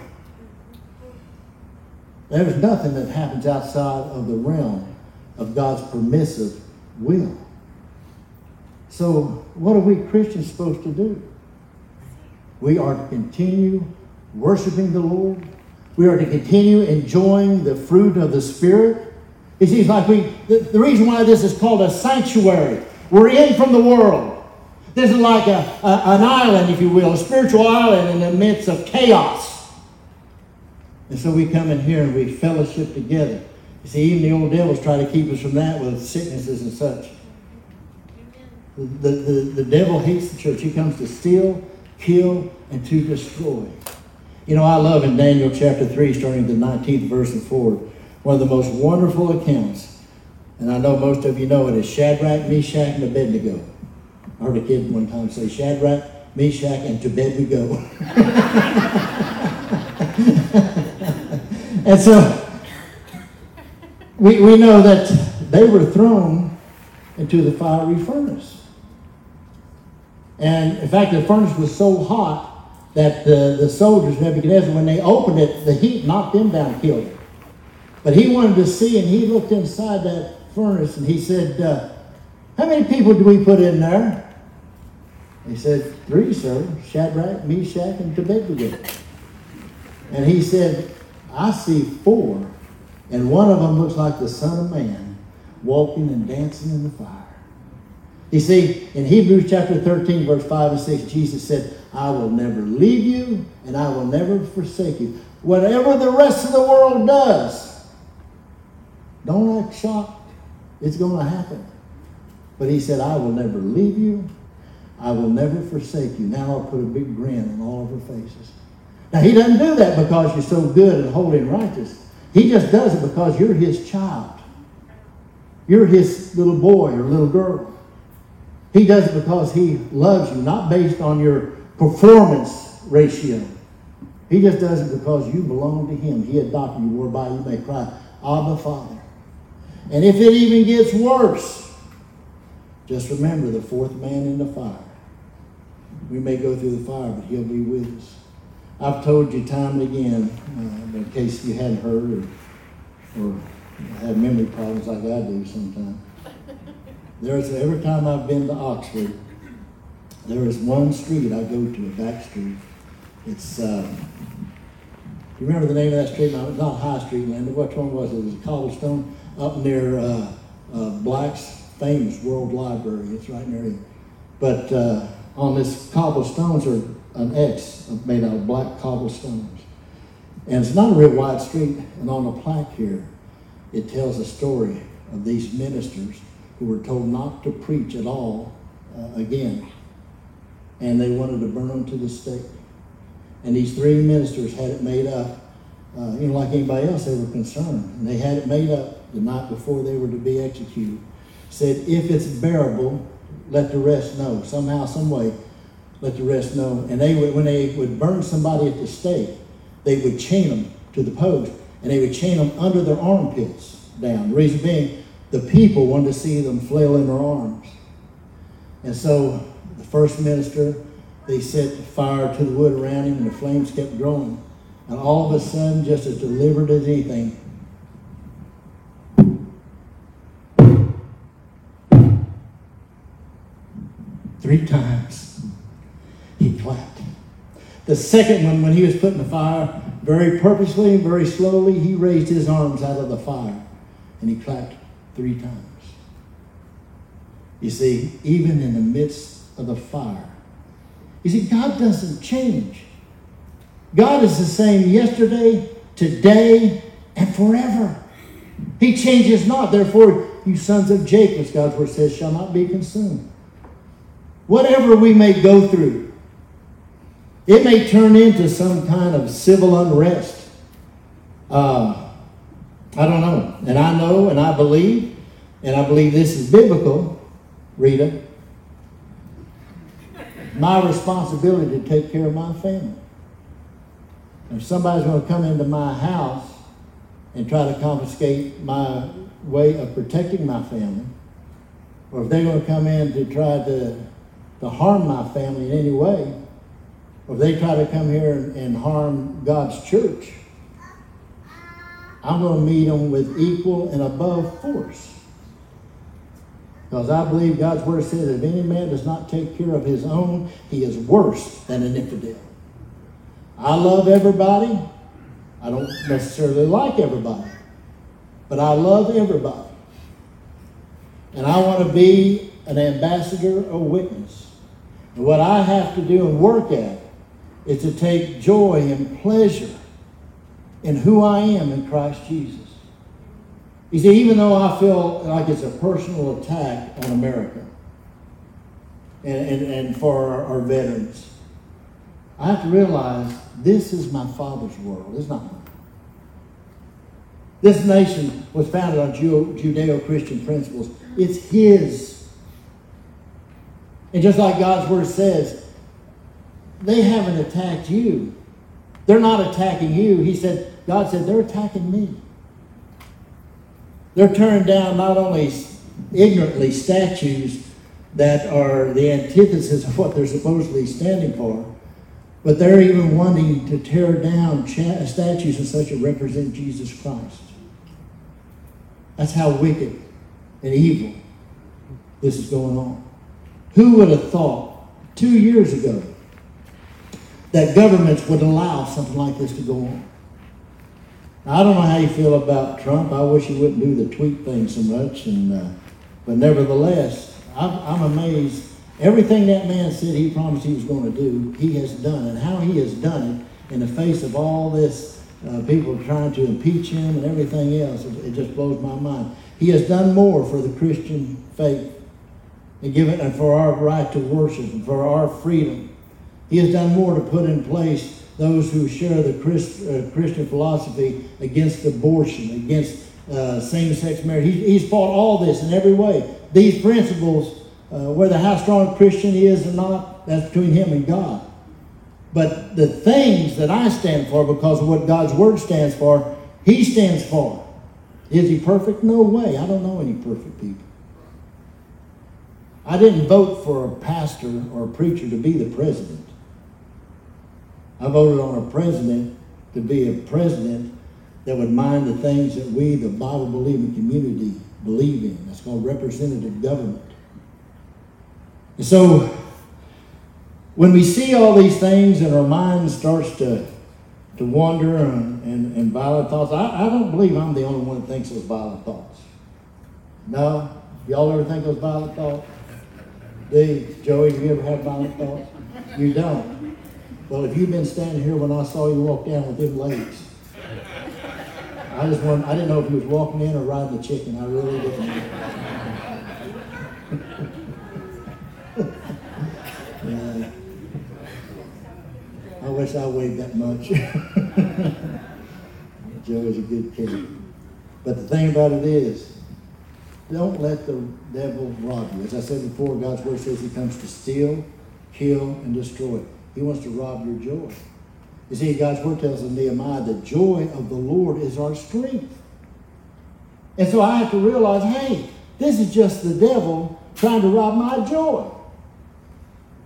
Speaker 1: There's nothing that happens outside of the realm of God's permissive will. So, what are we Christians supposed to do? We are to continue worshiping the Lord, We are to continue enjoying the fruit of the Spirit. It seems like we, the, the reason why this is called a sanctuary, we're in from the world. This is like a, a- an island, if you will, a spiritual island in the midst of chaos. And so we come in here and we fellowship together. You see, even the old devils try to keep us from that with sicknesses and such. The, the, the devil hates the church. He comes to steal, kill, and to destroy. You know, I love in Daniel chapter 3, starting the 19th verse and forward, one of the most wonderful accounts. And I know most of you know it is Shadrach, Meshach, and Abednego. I heard a kid one time say, Shadrach, Meshach, and to bed we go. and so, we, we know that they were thrown into the fiery furnace. And in fact, the furnace was so hot that the, the soldiers, Nebuchadnezzar, when they opened it, the heat knocked them down, and killed them. But he wanted to see, and he looked inside that furnace, and he said, uh, How many people do we put in there? He said, Three, sir Shadrach, Meshach, and Abednego. And he said, I see four, and one of them looks like the Son of Man walking and dancing in the fire. You see, in Hebrews chapter 13, verse 5 and 6, Jesus said, I will never leave you and I will never forsake you. Whatever the rest of the world does, don't act shocked. It's going to happen. But he said, I will never leave you. I will never forsake you. Now I'll put a big grin on all of our faces. Now, he doesn't do that because you're so good and holy and righteous. He just does it because you're his child. You're his little boy or little girl. He does it because he loves you, not based on your performance ratio. He just does it because you belong to him. He adopted you, whereby you may cry, Abba, Father. And if it even gets worse, just remember the fourth man in the fire. We may go through the fire, but he'll be with us. I've told you time and again, uh, in case you hadn't heard or, or have memory problems like I do sometimes. There's every time I've been to Oxford, there is one street I go to, a back street. It's uh, you remember the name of that street? No, it's not High Street, Linda. Which one was it? It was Cobblestone up near uh, uh, Black's famous World Library. It's right near it. But uh, on this cobblestones are an X made out of black cobblestones. And it's not a real wide street. And on the plaque here, it tells a story of these ministers who were told not to preach at all uh, again. And they wanted to burn them to the stake. And these three ministers had it made up. Uh, you know, like anybody else, they were concerned. And they had it made up the night before they were to be executed. Said, if it's bearable, let the rest know. Somehow, some way, let the rest know. And they would, when they would burn somebody at the stake, they would chain them to the post, and they would chain them under their armpits down. The reason being, the people wanted to see them flail in their arms. And so the first minister, they set fire to the wood around him, and the flames kept growing. And all of a sudden, just as deliberate as anything, three times he clapped. The second one, when he was put in the fire, very purposely and very slowly, he raised his arms out of the fire and he clapped three times. You see, even in the midst of the fire, you see, God doesn't change. God is the same yesterday, today, and forever. He changes not. Therefore, you sons of Jacob, as God's word says, shall not be consumed. Whatever we may go through, it may turn into some kind of civil unrest. Uh, I don't know. And I know and I believe, and I believe this is biblical, Rita. My responsibility to take care of my family. If somebody's going to come into my house and try to confiscate my way of protecting my family, or if they're going to come in to try to, to harm my family in any way, or if they try to come here and, and harm God's church, I'm going to meet them with equal and above force. Because I believe God's word says if any man does not take care of his own, he is worse than an infidel. I love everybody. I don't necessarily like everybody, but I love everybody. And I want to be an ambassador or witness. And what I have to do and work at is to take joy and pleasure in who I am in Christ Jesus. You see, even though I feel like it's a personal attack on America and, and, and for our, our veterans, I have to realize this is my Father's world. It's not mine. This nation was founded on Judeo Christian principles. It's His. And just like God's Word says, they haven't attacked you. They're not attacking you. He said, God said, they're attacking me. They're tearing down not only ignorantly statues that are the antithesis of what they're supposedly standing for, but they're even wanting to tear down statues and such that represent Jesus Christ. That's how wicked and evil this is going on. Who would have thought two years ago that governments would allow something like this to go on? I don't know how you feel about Trump. I wish he wouldn't do the tweet thing so much, and uh, but nevertheless, I'm, I'm amazed. Everything that man said he promised he was going to do, he has done, and how he has done it in the face of all this uh, people trying to impeach him and everything else, it, it, just blows my mind. He has done more for the Christian faith and given and for our right to worship and for our freedom. He has done more to put in place those who share the Christ, uh, Christian philosophy against abortion, against uh, same-sex marriage. He, he's fought all this in every way. These principles, uh, whether how strong a Christian he is or not, that's between him and God. But the things that I stand for, because of what God's Word stands for, he stands for. Is he perfect? No way. I don't know any perfect people. I didn't vote for a pastor or a preacher to be the president. I voted on a president to be a president that would mind the things that we, the Bible believing community, believe in. That's called representative government. And so, when we see all these things and our mind starts to, to wander and, and, and violent thoughts, I, I don't believe I'm the only one that thinks those violent thoughts. No? Y'all ever think those violent thoughts? Dave, Joey, have you ever have violent thoughts? You don't. Well, if you've been standing here when I saw you walk down with them legs, I just want, I didn't know if you was walking in or riding the chicken. I really didn't. yeah. I wish I weighed that much. Joe is a good kid. But the thing about it is, don't let the devil rob you. As I said before, God's word says he comes to steal, kill, and destroy. He wants to rob your joy. You see, God's word tells in Nehemiah, the joy of the Lord is our strength. And so I have to realize, hey, this is just the devil trying to rob my joy.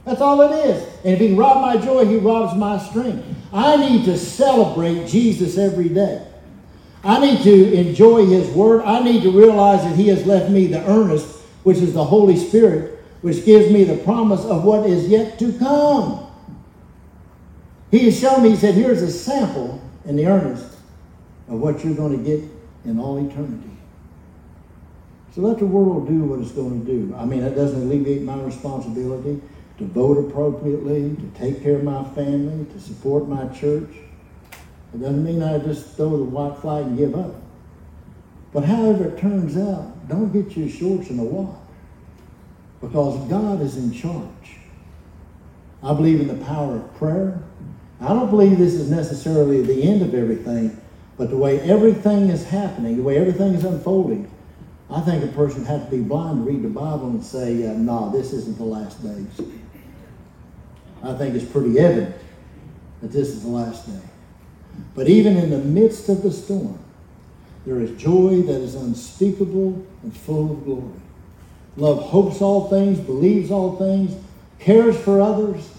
Speaker 1: That's all it is. And if he can rob my joy, he robs my strength. I need to celebrate Jesus every day. I need to enjoy his word. I need to realize that he has left me the earnest, which is the Holy Spirit, which gives me the promise of what is yet to come. He has shown me, he said, here's a sample in the earnest of what you're going to get in all eternity. So let the world do what it's going to do. I mean, that doesn't alleviate my responsibility to vote appropriately, to take care of my family, to support my church. It doesn't mean I just throw the white flag and give up. But however it turns out, don't get your shorts in a wad. Because God is in charge. I believe in the power of prayer. I don't believe this is necessarily the end of everything, but the way everything is happening, the way everything is unfolding, I think a person has to be blind to read the Bible and say, uh, nah, this isn't the last days. I think it's pretty evident that this is the last day. But even in the midst of the storm, there is joy that is unspeakable and full of glory. Love hopes all things, believes all things, cares for others,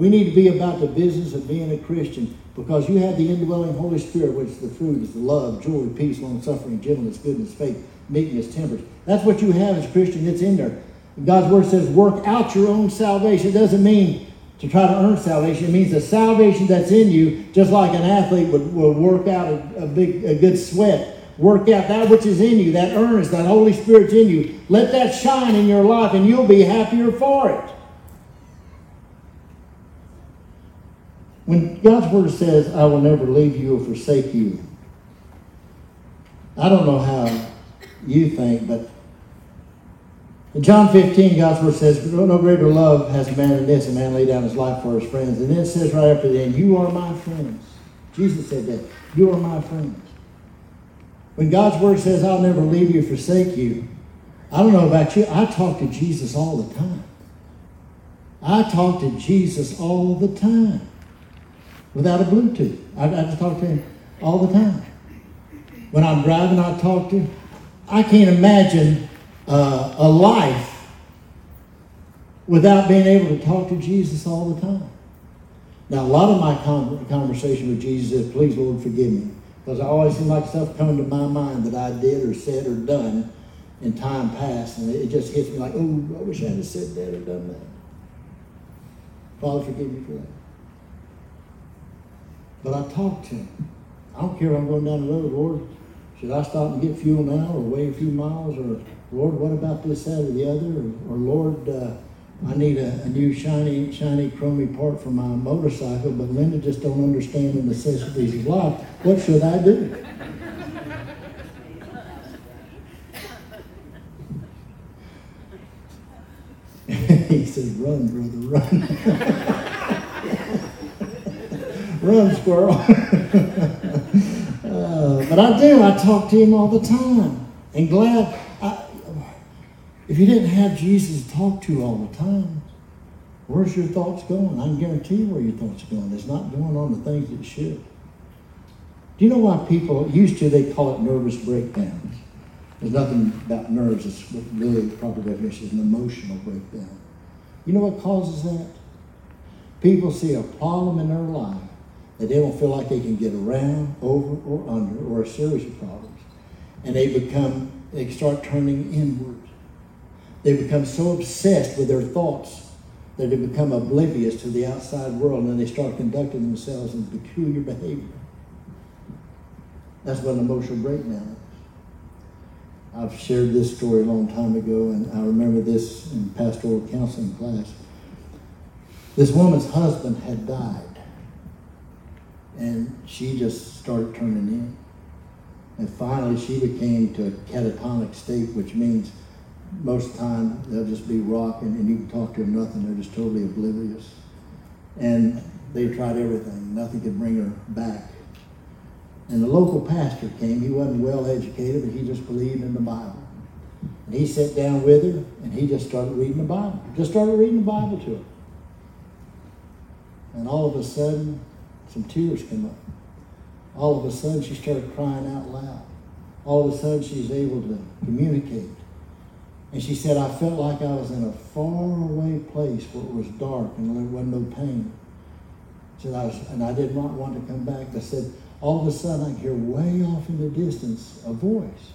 Speaker 1: we need to be about the business of being a Christian because you have the indwelling Holy Spirit, which the fruit is the love, joy, peace, long suffering, gentleness, goodness, faith, meekness, temperance. That's what you have as a Christian. It's in there. God's word says, work out your own salvation. It doesn't mean to try to earn salvation. It means the salvation that's in you, just like an athlete would, would work out a, a big, a good sweat. Work out that which is in you, that earnest, that Holy Spirit's in you. Let that shine in your life, and you'll be happier for it. When God's Word says, I will never leave you or forsake you, I don't know how you think, but in John 15, God's Word says, No greater love has a man than this, a man lay down his life for his friends. And then it says right after that, You are my friends. Jesus said that. You are my friends. When God's Word says, I'll never leave you or forsake you, I don't know about you, I talk to Jesus all the time. I talk to Jesus all the time without a Bluetooth. I, I just talk to him all the time. When I'm driving, I talk to him. I can't imagine uh, a life without being able to talk to Jesus all the time. Now, a lot of my con- conversation with Jesus is, please, Lord, forgive me. Because I always seem like stuff coming to my mind that I did or said or done in time past. And it just hits me like, oh, I wish I had said that or done that. Father, forgive me for that. But I talk to him. I don't care if I'm going down the road, Lord. Should I stop and get fuel now or wait a few miles? Or, Lord, what about this, that, or the other? Or, or Lord, uh, I need a, a new shiny, shiny, chromy part for my motorcycle, but Linda just don't understand the necessities of life. What should I do? he says, run, brother, run. run, squirrel. uh, but I do. I talk to him all the time. And glad. I, if you didn't have Jesus to talk to all the time, where's your thoughts going? I can guarantee you where your thoughts are going. It's not going on the things it should. Do you know why people used to? They call it nervous breakdowns. There's nothing about nerves. It's really the proper definition is an emotional breakdown. You know what causes that? People see a problem in their life that they don't feel like they can get around, over, or under, or a series of problems. And they become, they start turning inward. They become so obsessed with their thoughts that they become oblivious to the outside world and they start conducting themselves in peculiar behavior. That's what an emotional breakdown is. I've shared this story a long time ago, and I remember this in pastoral counseling class. This woman's husband had died, and she just started turning in. And finally, she became to a catatonic state, which means most of the time they'll just be rocking, and you can talk to them nothing. They're just totally oblivious. And they tried everything. Nothing could bring her back. And the local pastor came. He wasn't well educated, but he just believed in the Bible. And he sat down with her and he just started reading the Bible. Just started reading the Bible to her. And all of a sudden, some tears came up. All of a sudden, she started crying out loud. All of a sudden, she's able to communicate. And she said, I felt like I was in a faraway place where it was dark and there wasn't no pain. She said, I was, and I did not want to come back. I said, all of a sudden I hear way off in the distance a voice.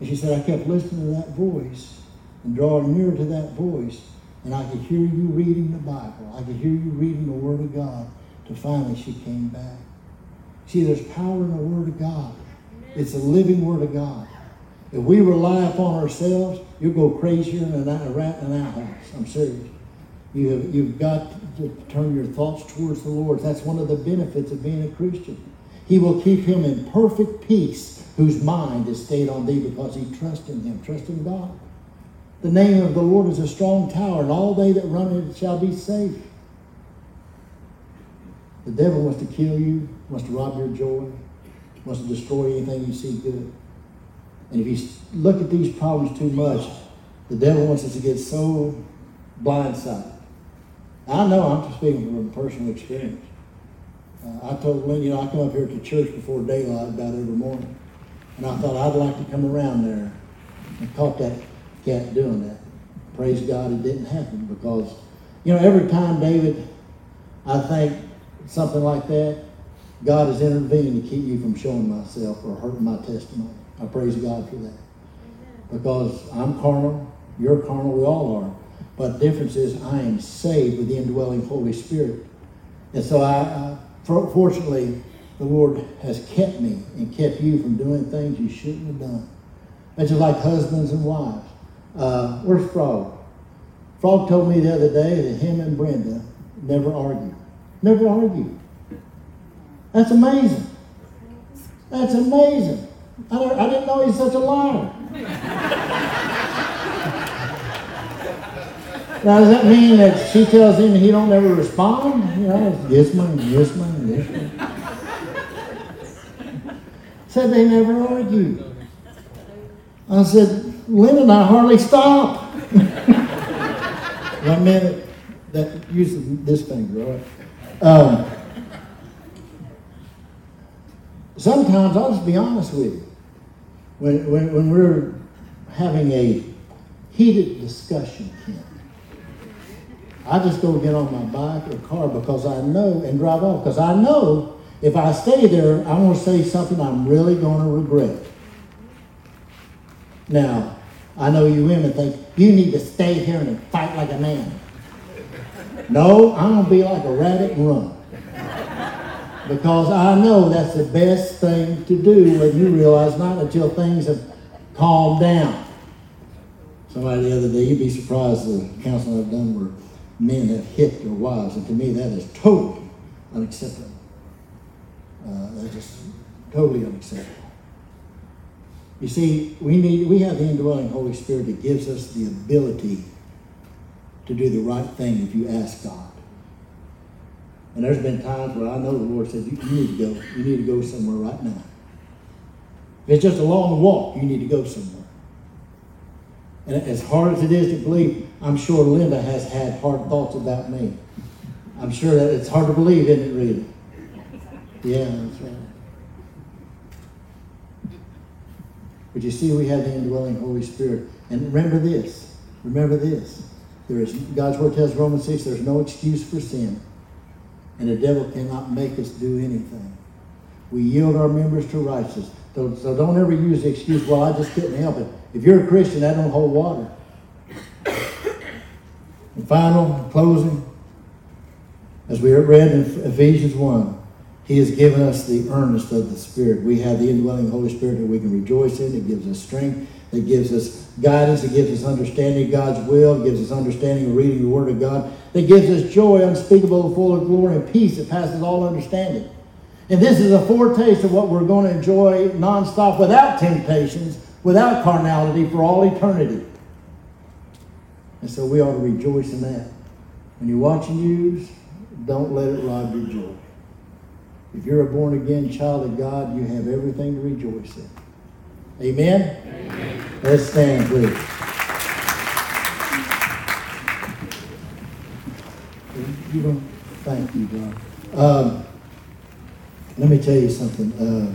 Speaker 1: And she said, I kept listening to that voice and drawing nearer to that voice, and I could hear you reading the Bible. I could hear you reading the Word of God. To finally she came back. See, there's power in the Word of God. It's a living Word of God. If we rely upon ourselves, you'll go crazier than a rat in an outhouse. I'm serious. You have, you've got to turn your thoughts towards the Lord. That's one of the benefits of being a Christian. He will keep him in perfect peace whose mind is stayed on thee because he trusts in him, trust in God. The name of the Lord is a strong tower, and all they that run in it shall be safe. The devil wants to kill you, wants to rob your joy, wants to destroy anything you see good. And if you look at these problems too much, the devil wants us to get so blindsided. I know I'm just speaking from personal experience. Uh, I told Lynn, you know, I come up here to church before daylight about every morning. And I thought I'd like to come around there and caught that cat doing that. Praise God it didn't happen because, you know, every time, David, I think something like that, God has intervened to keep you from showing myself or hurting my testimony. I praise God for that. Because I'm carnal, you're carnal, we all are. But the difference is I am saved with the indwelling Holy Spirit. And so I, for- fortunately, the Lord has kept me and kept you from doing things you shouldn't have done. That's just like husbands and wives. Uh, where's Frog? Frog told me the other day that him and Brenda never argue. Never argue. That's amazing. That's amazing. I, I didn't know he's such a liar. Now, does that mean that she tells him he don't ever respond? You know, yes, ma'am, yes, ma'am, yes, ma'am. Said they never argue. I said, Lynn and I hardly stop. One minute, that using this finger, right? Um, sometimes I'll just be honest with you. When, when, when we're having a heated discussion, Ken, I just go get on my bike or car because I know and drive off because I know if I stay there, I'm going to say something I'm really going to regret. Now, I know you women think you need to stay here and fight like a man. No, I'm going to be like a rabbit and run. Because I know that's the best thing to do when you realize not until things have calmed down. Somebody the other day, you'd be surprised the counseling I've done where men have hit their wives, and to me that is totally unacceptable. Uh, that's just totally unacceptable. You see, we need we have the indwelling Holy Spirit that gives us the ability to do the right thing if you ask God. And there's been times where I know the Lord says, you, you need to go. You need to go somewhere right now. If it's just a long walk, you need to go somewhere. And as hard as it is to believe, I'm sure Linda has had hard thoughts about me. I'm sure that it's hard to believe, isn't it, really? Yeah, that's right. But you see, we have the indwelling Holy Spirit. And remember this. Remember this. There is God's word tells Romans 6, there's no excuse for sin. And the devil cannot make us do anything. We yield our members to righteousness. So, so don't ever use the excuse, well, I just couldn't help it. If you're a Christian, that don't hold water. And final, closing, as we read in Ephesians 1, he has given us the earnest of the Spirit. We have the indwelling Holy Spirit that we can rejoice in. It gives us strength. It gives us guidance. It gives us understanding of God's will. Gives us understanding of reading the Word of God. It gives us joy unspeakable, full of glory and peace that passes all understanding. And this is a foretaste of what we're going to enjoy nonstop without temptations, without carnality for all eternity. And so we ought to rejoice in that. When you're watching news, don't let it rob your joy. If you're a born again child of God, you have everything to rejoice in. Amen? Amen. Let's stand, please. You thank you, God. Um, let me tell you something. Uh,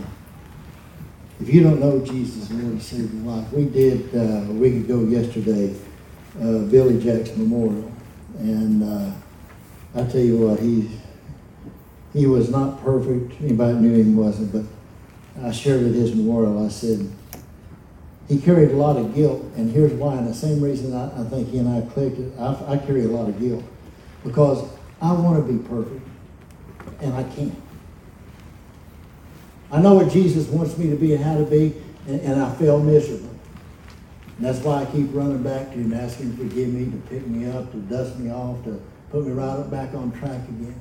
Speaker 1: if you don't know Jesus Lord and your life, we did uh, a week ago yesterday, uh, Billy Jack's memorial, and uh, I tell you what, he he was not perfect. Anybody knew him wasn't, but I shared at his memorial. I said he carried a lot of guilt, and here's why. And the same reason I, I think he and I clicked. I, I carry a lot of guilt because I want to be perfect, and I can't. I know what Jesus wants me to be and how to be, and, and I fail miserably. And that's why I keep running back to him, asking him to forgive me, to pick me up, to dust me off, to put me right up back on track again.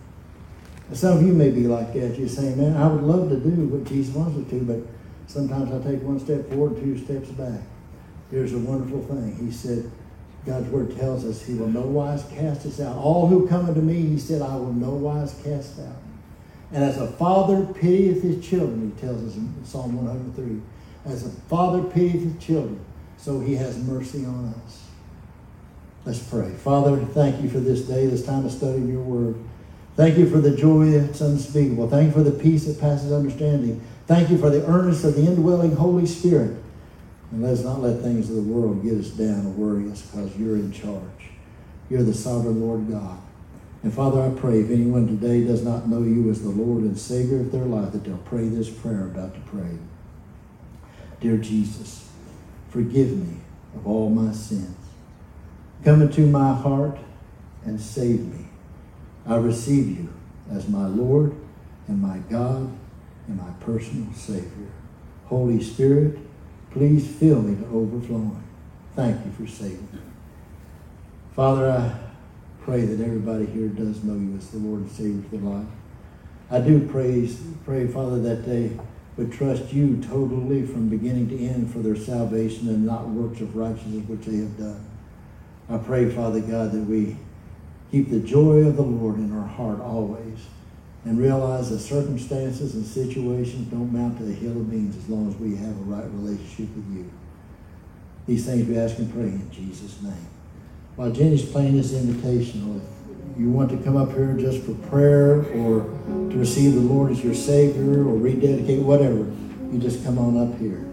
Speaker 1: And some of you may be like that. You're saying, man, I would love to do what Jesus wants me to, but sometimes I take one step forward, two steps back. Here's a wonderful thing. He said, God's word tells us he will no wise cast us out. All who come unto me, he said, I will no wise cast out. And as a father pitieth his children, he tells us in Psalm 103, as a father pitieth his children, so he has mercy on us. Let's pray. Father, thank you for this day, this time of studying your word. Thank you for the joy that's unspeakable. Thank you for the peace that passes understanding. Thank you for the earnest of the indwelling Holy Spirit. And let's not let things of the world get us down or worry us because you're in charge. You're the sovereign Lord God. And Father, I pray if anyone today does not know you as the Lord and Savior of their life, that they'll pray this prayer about to pray. Dear Jesus, forgive me of all my sins. Come into my heart and save me. I receive you as my Lord and my God and my personal Savior. Holy Spirit, please fill me to overflowing. Thank you for saving me. Father, I pray that everybody here does know you as the Lord and Savior of their life. I do praise, pray, Father, that they would trust you totally from beginning to end for their salvation and not works of righteousness which they have done. I pray, Father God, that we keep the joy of the Lord in our heart always and realize that circumstances and situations don't mount to a hill of beans as long as we have a right relationship with you. These things we ask and pray in Jesus' name. While Jenny's playing this invitational, if you want to come up here just for prayer or to receive the Lord as your Savior or rededicate, whatever, you just come on up here.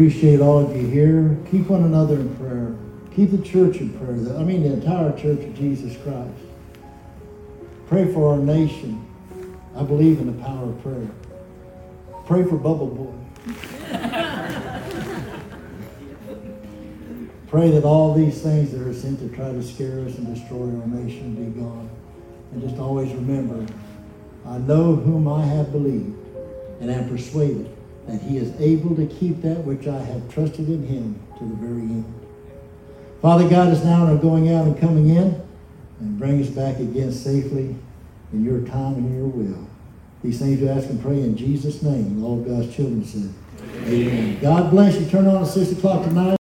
Speaker 1: Appreciate all of you here. Keep one another in prayer. Keep the church in prayer. I mean, the entire church of Jesus Christ. Pray for our nation. I believe in the power of prayer. Pray for Bubble Boy. Pray that all these things that are sent to try to scare us and destroy our nation be gone. And just always remember, I know whom I have believed and am persuaded that he is able to keep that which I have trusted in him to the very end. Father God is now in our going out and coming in and bring us back again safely in your time and your will. These things we ask and pray in Jesus' name. And all of God's children said, Amen. God bless you. Turn on at 6 o'clock tonight.